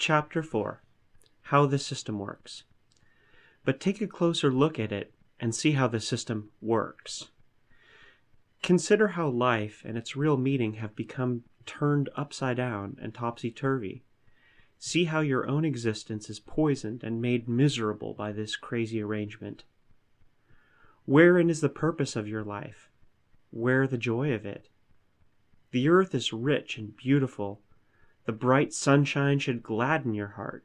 Chapter 4 How the System Works. But take a closer look at it and see how the system works. Consider how life and its real meaning have become turned upside down and topsy turvy. See how your own existence is poisoned and made miserable by this crazy arrangement. Wherein is the purpose of your life? Where the joy of it? The earth is rich and beautiful. The bright sunshine should gladden your heart.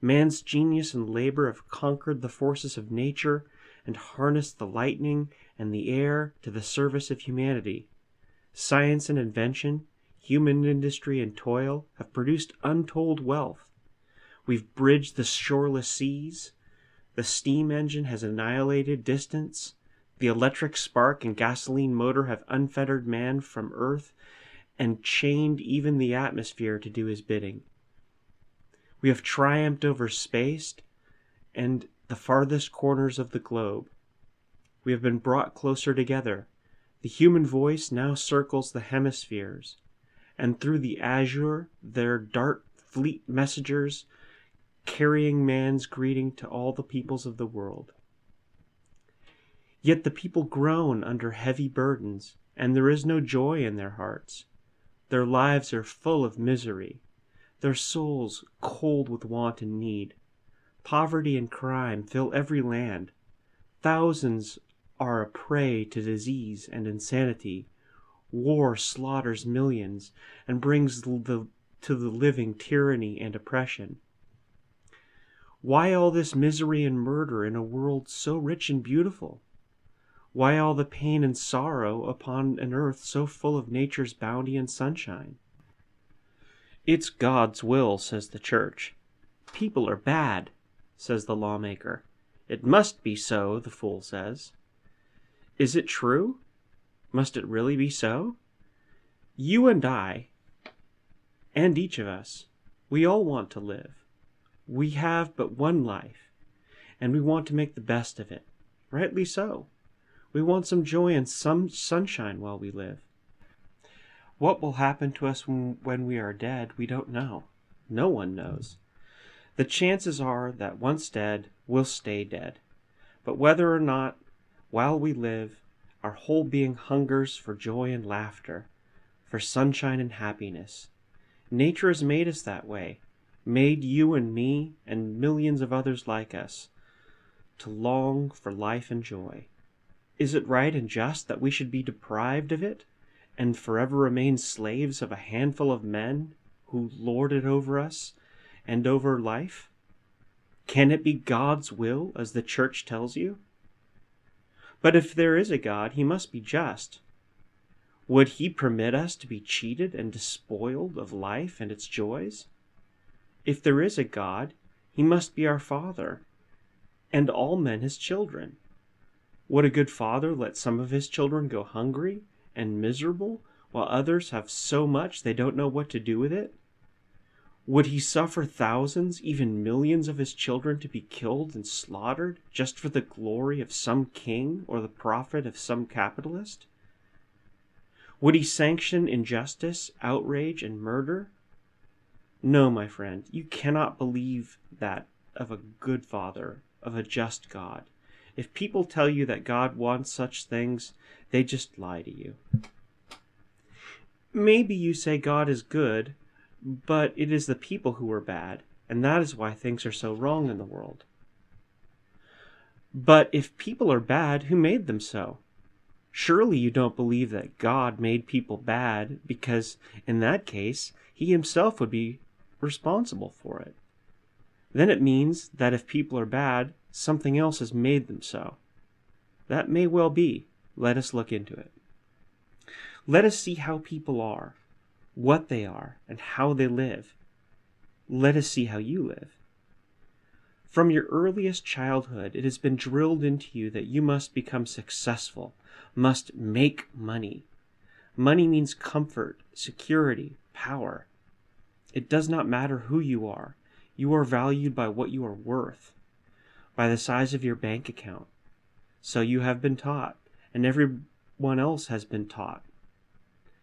Man's genius and labor have conquered the forces of nature and harnessed the lightning and the air to the service of humanity. Science and invention, human industry and toil have produced untold wealth. We've bridged the shoreless seas. The steam engine has annihilated distance. The electric spark and gasoline motor have unfettered man from earth and chained even the atmosphere to do his bidding. We have triumphed over space and the farthest corners of the globe. We have been brought closer together. The human voice now circles the hemispheres, and through the azure there dart fleet messengers carrying man's greeting to all the peoples of the world. Yet the people groan under heavy burdens, and there is no joy in their hearts. Their lives are full of misery, their souls cold with want and need. Poverty and crime fill every land. Thousands are a prey to disease and insanity. War slaughters millions and brings the, to the living tyranny and oppression. Why all this misery and murder in a world so rich and beautiful? Why all the pain and sorrow upon an earth so full of nature's bounty and sunshine? It's God's will, says the church. People are bad, says the lawmaker. It must be so, the fool says. Is it true? Must it really be so? You and I, and each of us, we all want to live. We have but one life, and we want to make the best of it. Rightly so. We want some joy and some sunshine while we live. What will happen to us when, we are dead, we don't know. No one knows. The chances are that once dead, we'll stay dead. But whether or not, while we live, our whole being hungers for joy and laughter, for sunshine and happiness. Nature has made us that way, made you and me and millions of others like us to long for life and joy. Is it right and just that we should be deprived of it and forever remain slaves of a handful of men who lord it over us and over life? Can it be God's will, as the church tells you? But if there is a God, he must be just. Would he permit us to be cheated and despoiled of life and its joys? If there is a God, he must be our Father, and all men his children. Would a good father let some of his children go hungry and miserable, while others have so much they don't know what to do with it? Would he suffer thousands, even millions of his children to be killed and slaughtered just for the glory of some king or the profit of some capitalist? Would he sanction injustice, outrage, and murder? No, my friend, you cannot believe that of a good father, of a just God. If people tell you that God wants such things, they just lie to you. Maybe you say God is good, but it is the people who are bad, and that is why things are so wrong in the world. But if people are bad, who made them so? Surely you don't believe that God made people bad because, in that case, he himself would be responsible for it. Then it means that if people are bad, something else has made them so. That may well be. Let us look into it. Let us see how people are, what they are, and how they live. Let us see how you live. From your earliest childhood, it has been drilled into you that you must become successful, must make money. Money means comfort, security, power. It does not matter who you are. You are valued by what you are worth by the size of your bank account. So you have been taught, and everyone else has been taught.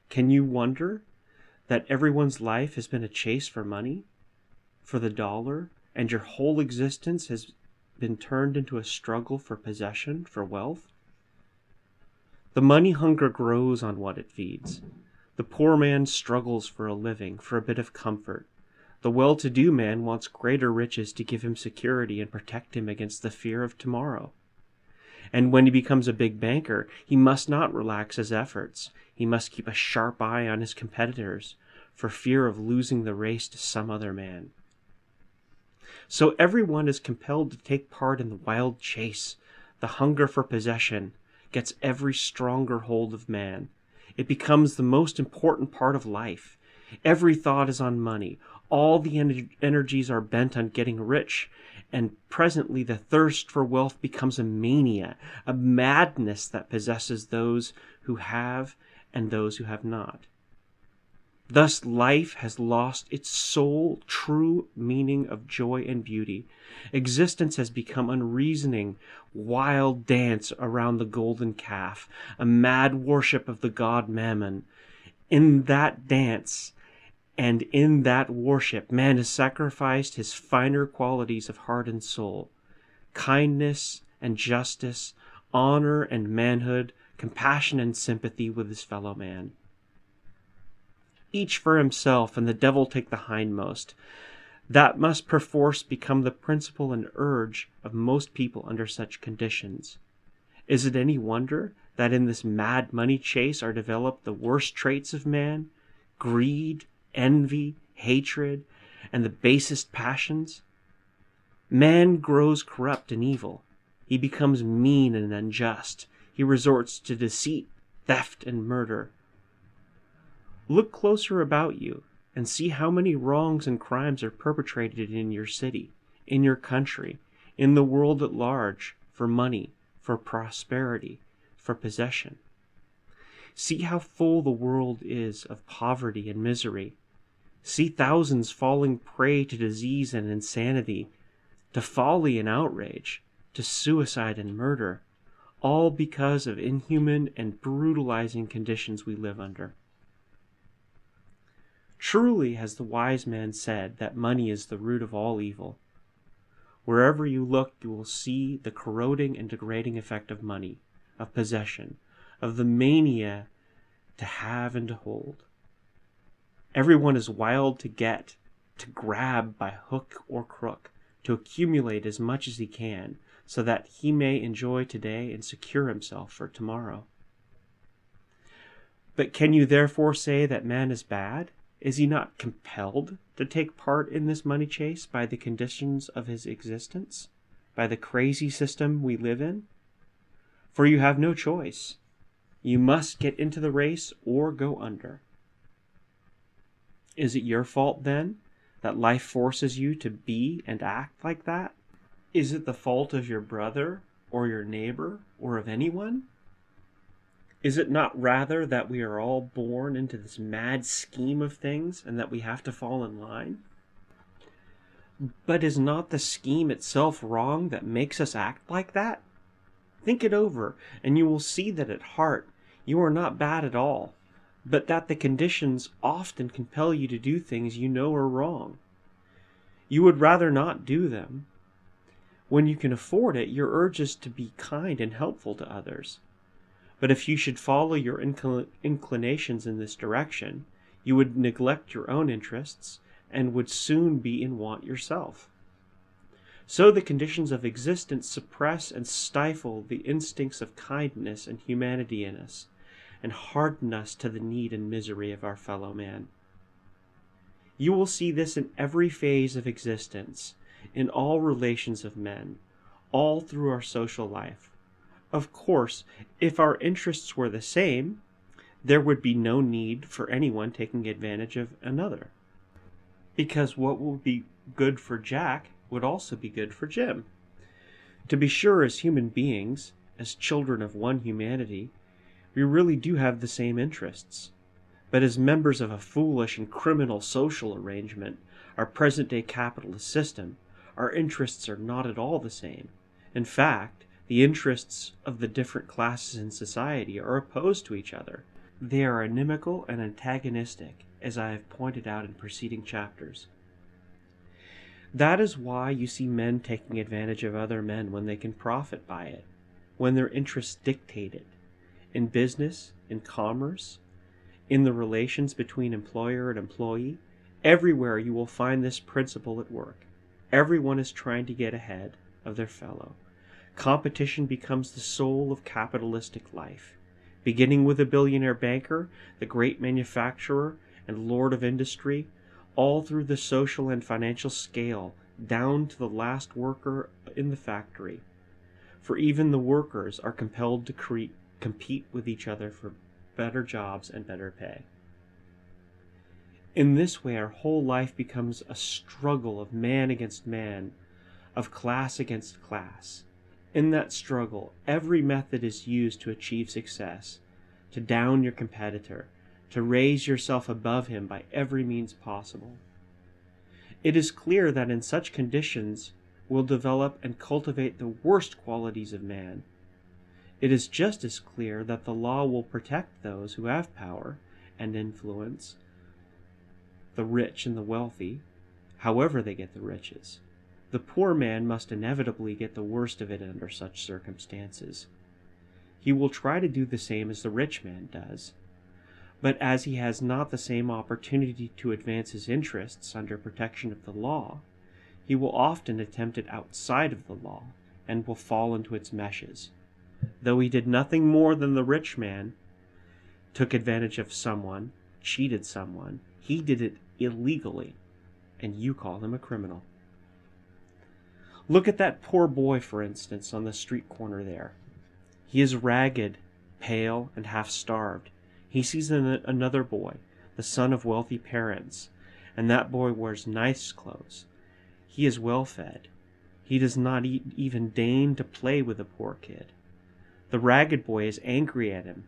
Can you wonder that everyone's life has been a chase for money? for the dollar, and your whole existence has been turned into a struggle for possession, for wealth? The money hunger grows on what it feeds. The poor man struggles for a living, for a bit of comfort. The well to do man wants greater riches to give him security and protect him against the fear of tomorrow. And when he becomes a big banker, he must not relax his efforts. He must keep a sharp eye on his competitors for fear of losing the race to some other man. So everyone is compelled to take part in the wild chase. The hunger for possession gets every stronger hold of man. It becomes the most important part of life. Every thought is on money. All the en- energies are bent on getting rich. And presently, the thirst for wealth becomes a mania, a madness that possesses those who have and those who have not. Thus, life has lost its sole true meaning of joy and beauty. Existence has become unreasoning, wild dance around the golden calf, a mad worship of the god Mammon. In that dance and in that worship, man has sacrificed his finer qualities of heart and soul kindness and justice, honor and manhood, compassion and sympathy with his fellow man each for himself, and the devil take the hindmost. That must perforce become the principle and urge of most people under such conditions. Is it any wonder that in this mad money chase are developed the worst traits of man greed, envy, hatred, and the basest passions? Man grows corrupt and evil. He becomes mean and unjust. He resorts to deceit, theft, and murder. Look closer about you and see how many wrongs and crimes are perpetrated in your city, in your country, in the world at large, for money, for prosperity, for possession. See how full the world is of poverty and misery. See thousands falling prey to disease and insanity, to folly and outrage, to suicide and murder, all because of inhuman and brutalizing conditions we live under. Truly has the wise man said that money is the root of all evil. Wherever you look, you will see the corroding and degrading effect of money, of possession, of the mania to have and to hold. Everyone is wild to get, to grab by hook or crook, to accumulate as much as he can, so that he may enjoy today and secure himself for tomorrow. But can you therefore say that man is bad? Is he not compelled to take part in this money chase by the conditions of his existence, by the crazy system we live in? For you have no choice. You must get into the race or go under. Is it your fault, then, that life forces you to be and act like that? Is it the fault of your brother or your neighbor or of anyone? Is it not rather that we are all born into this mad scheme of things and that we have to fall in line? But is not the scheme itself wrong that makes us act like that? Think it over, and you will see that at heart you are not bad at all, but that the conditions often compel you to do things you know are wrong. You would rather not do them. When you can afford it, your urge is to be kind and helpful to others. But if you should follow your incl- inclinations in this direction, you would neglect your own interests and would soon be in want yourself. So the conditions of existence suppress and stifle the instincts of kindness and humanity in us, and harden us to the need and misery of our fellow man. You will see this in every phase of existence, in all relations of men, all through our social life. Of course, if our interests were the same, there would be no need for anyone taking advantage of another. Because what would be good for Jack would also be good for Jim. To be sure, as human beings, as children of one humanity, we really do have the same interests. But as members of a foolish and criminal social arrangement, our present day capitalist system, our interests are not at all the same. In fact, the interests of the different classes in society are opposed to each other. They are inimical and antagonistic, as I have pointed out in preceding chapters. That is why you see men taking advantage of other men when they can profit by it, when their interests dictate it. In business, in commerce, in the relations between employer and employee, everywhere you will find this principle at work. Everyone is trying to get ahead of their fellow. Competition becomes the soul of capitalistic life. Beginning with the billionaire banker, the great manufacturer, and lord of industry, all through the social and financial scale, down to the last worker in the factory. For even the workers are compelled to cre- compete with each other for better jobs and better pay. In this way, our whole life becomes a struggle of man against man, of class against class. In that struggle, every method is used to achieve success, to down your competitor, to raise yourself above him by every means possible. It is clear that in such conditions will develop and cultivate the worst qualities of man. It is just as clear that the law will protect those who have power and influence, the rich and the wealthy, however they get the riches. The poor man must inevitably get the worst of it under such circumstances. He will try to do the same as the rich man does, but as he has not the same opportunity to advance his interests under protection of the law, he will often attempt it outside of the law and will fall into its meshes. Though he did nothing more than the rich man took advantage of someone, cheated someone, he did it illegally, and you call him a criminal. Look at that poor boy, for instance, on the street corner there. He is ragged, pale, and half starved he sees another boy, the son of wealthy parents, and that boy wears nice clothes. He is well fed. He does not even deign to play with the poor kid. The ragged boy is angry at him.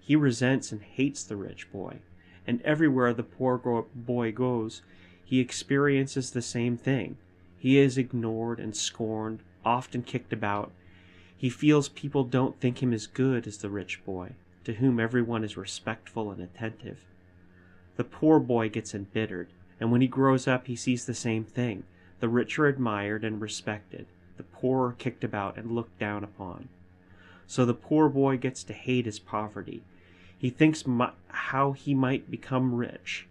He resents and hates the rich boy, and everywhere the poor boy goes, he experiences the same thing. He is ignored and scorned, often kicked about. He feels people don't think him as good as the rich boy to whom everyone is respectful and attentive. The poor boy gets embittered, and when he grows up, he sees the same thing. The rich are admired and respected, the poor are kicked about and looked down upon. So the poor boy gets to hate his poverty. He thinks how he might become rich,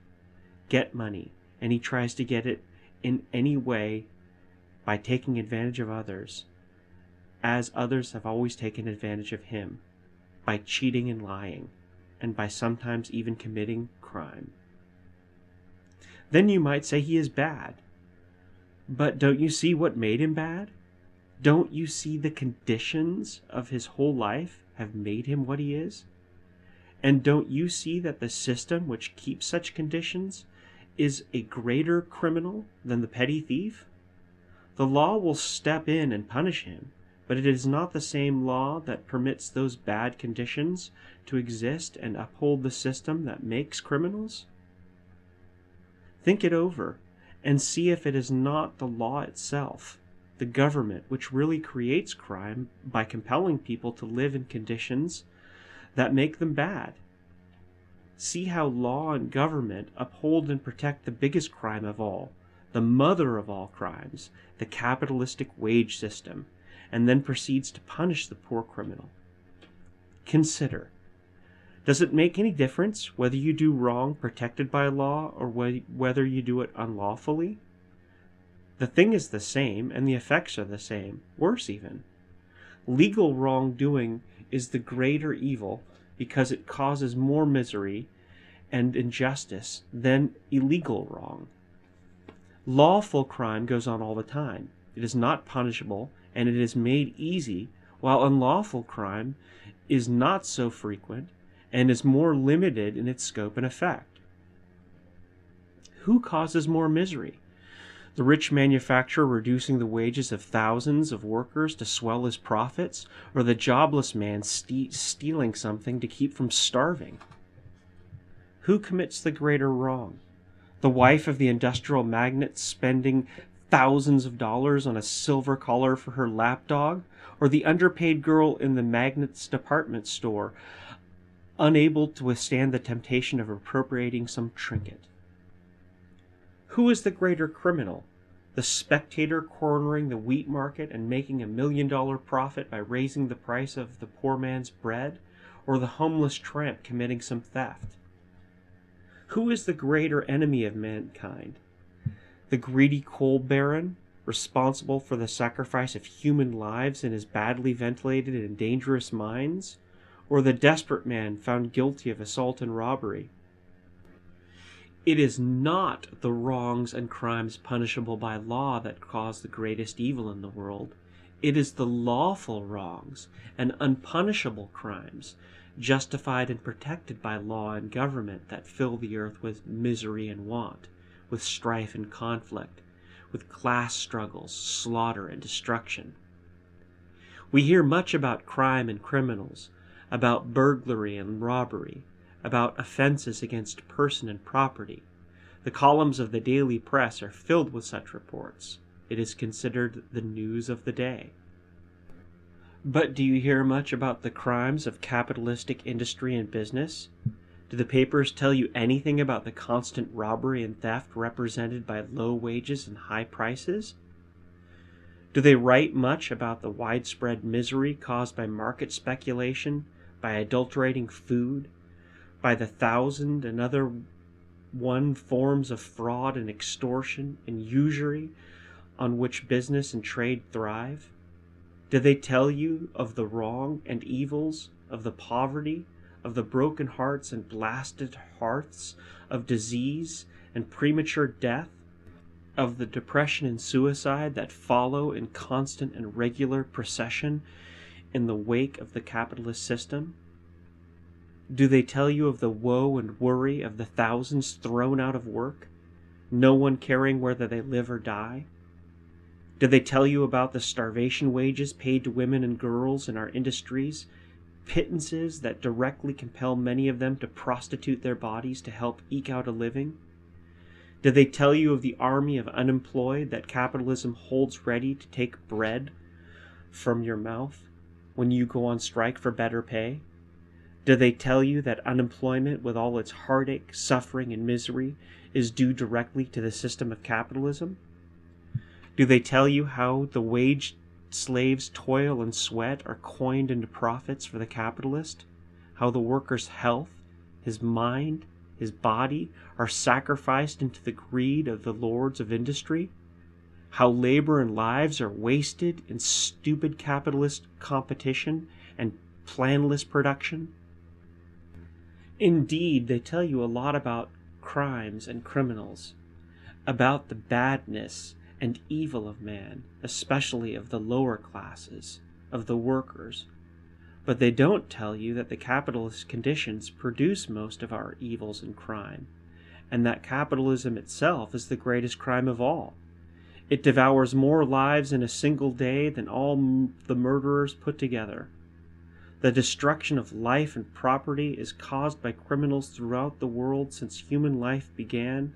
get money, and he tries to get it in any way by taking advantage of others, as others have always taken advantage of him by cheating and lying, and by sometimes even committing crime. Then you might say he is bad. But don't you see what made him bad? Don't you see the conditions of his whole life have made him what he is? And don't you see that the system which keeps such conditions is a greater criminal than the petty thief? The law will step in and punish him, but it is not the same law that permits those bad conditions to exist and uphold the system that makes criminals? Think it over and see if it is not the law itself, the government, which really creates crime by compelling people to live in conditions that make them bad. See how law and government uphold and protect the biggest crime of all, the mother of all crimes, the capitalistic wage system, and then proceeds to punish the poor criminal. Consider does it make any difference whether you do wrong protected by law or whether you do it unlawfully? The thing is the same, and the effects are the same, worse even. Legal wrongdoing is the greater evil because it causes more misery and injustice than illegal wrong. Lawful crime goes on all the time. It is not punishable and it is made easy, while unlawful crime is not so frequent and is more limited in its scope and effect. Who causes more misery? The rich manufacturer reducing the wages of thousands of workers to swell his profits, or the jobless man ste- stealing something to keep from starving? Who commits the greater wrong? The wife of the industrial magnate spending thousands of dollars on a silver collar for her lapdog, or the underpaid girl in the magnate's department store, unable to withstand the temptation of appropriating some trinket. Who is the greater criminal? the spectator cornering the wheat market and making a million dollar profit by raising the price of the poor man's bread, or the homeless tramp committing some theft? Who is the greater enemy of mankind? The greedy coal baron, responsible for the sacrifice of human lives in his badly ventilated and dangerous mines, or the desperate man found guilty of assault and robbery? It is not the wrongs and crimes punishable by law that cause the greatest evil in the world. It is the lawful wrongs and unpunishable crimes, justified and protected by law and government, that fill the earth with misery and want, with strife and conflict, with class struggles, slaughter, and destruction. We hear much about crime and criminals, about burglary and robbery, about offenses against person and property. The columns of the daily press are filled with such reports. It is considered the news of the day. But do you hear much about the crimes of capitalistic industry and business? Do the papers tell you anything about the constant robbery and theft represented by low wages and high prices? Do they write much about the widespread misery caused by market speculation, by adulterating food, by the thousand and other one forms of fraud and extortion and usury on which business and trade thrive? Do they tell you of the wrong and evils, of the poverty, of the broken hearts and blasted hearths, of disease and premature death, of the depression and suicide that follow in constant and regular procession in the wake of the capitalist system? Do they tell you of the woe and worry of the thousands thrown out of work, no one caring whether they live or die? Do they tell you about the starvation wages paid to women and girls in our industries, pittances that directly compel many of them to prostitute their bodies to help eke out a living? Do they tell you of the army of unemployed that capitalism holds ready to take bread from your mouth when you go on strike for better pay? Do they tell you that unemployment, with all its heartache, suffering, and misery, is due directly to the system of capitalism? Do they tell you how the wage slave's toil and sweat are coined into profits for the capitalist? How the worker's health, his mind, his body are sacrificed into the greed of the lords of industry? How labor and lives are wasted in stupid capitalist competition and planless production? Indeed, they tell you a lot about crimes and criminals, about the badness and evil of man, especially of the lower classes, of the workers. But they don't tell you that the capitalist conditions produce most of our evils and crime, and that capitalism itself is the greatest crime of all. It devours more lives in a single day than all the murderers put together. The destruction of life and property is caused by criminals throughout the world since human life began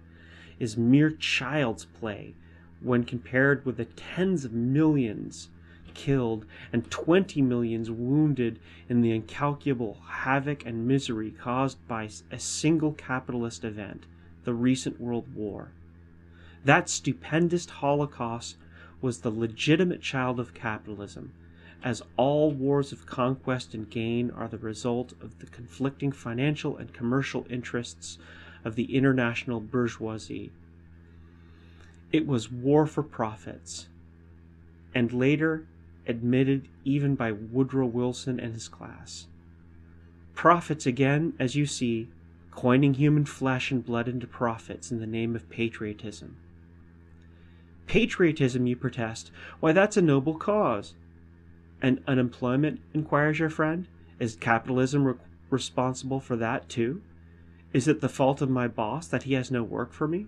is mere child's play when compared with the tens of millions killed and 20 millions wounded in the incalculable havoc and misery caused by a single capitalist event, the recent World War. That stupendous Holocaust was the legitimate child of capitalism as all wars of conquest and gain are the result of the conflicting financial and commercial interests of the international bourgeoisie. It was war for profits, and later admitted even by Woodrow Wilson and his class. Profits again, as you see, coining human flesh and blood into profits in the name of patriotism. Patriotism, you protest, why, that's a noble cause. And unemployment, inquires your friend? Is capitalism re- responsible for that too? Is it the fault of my boss that he has no work for me?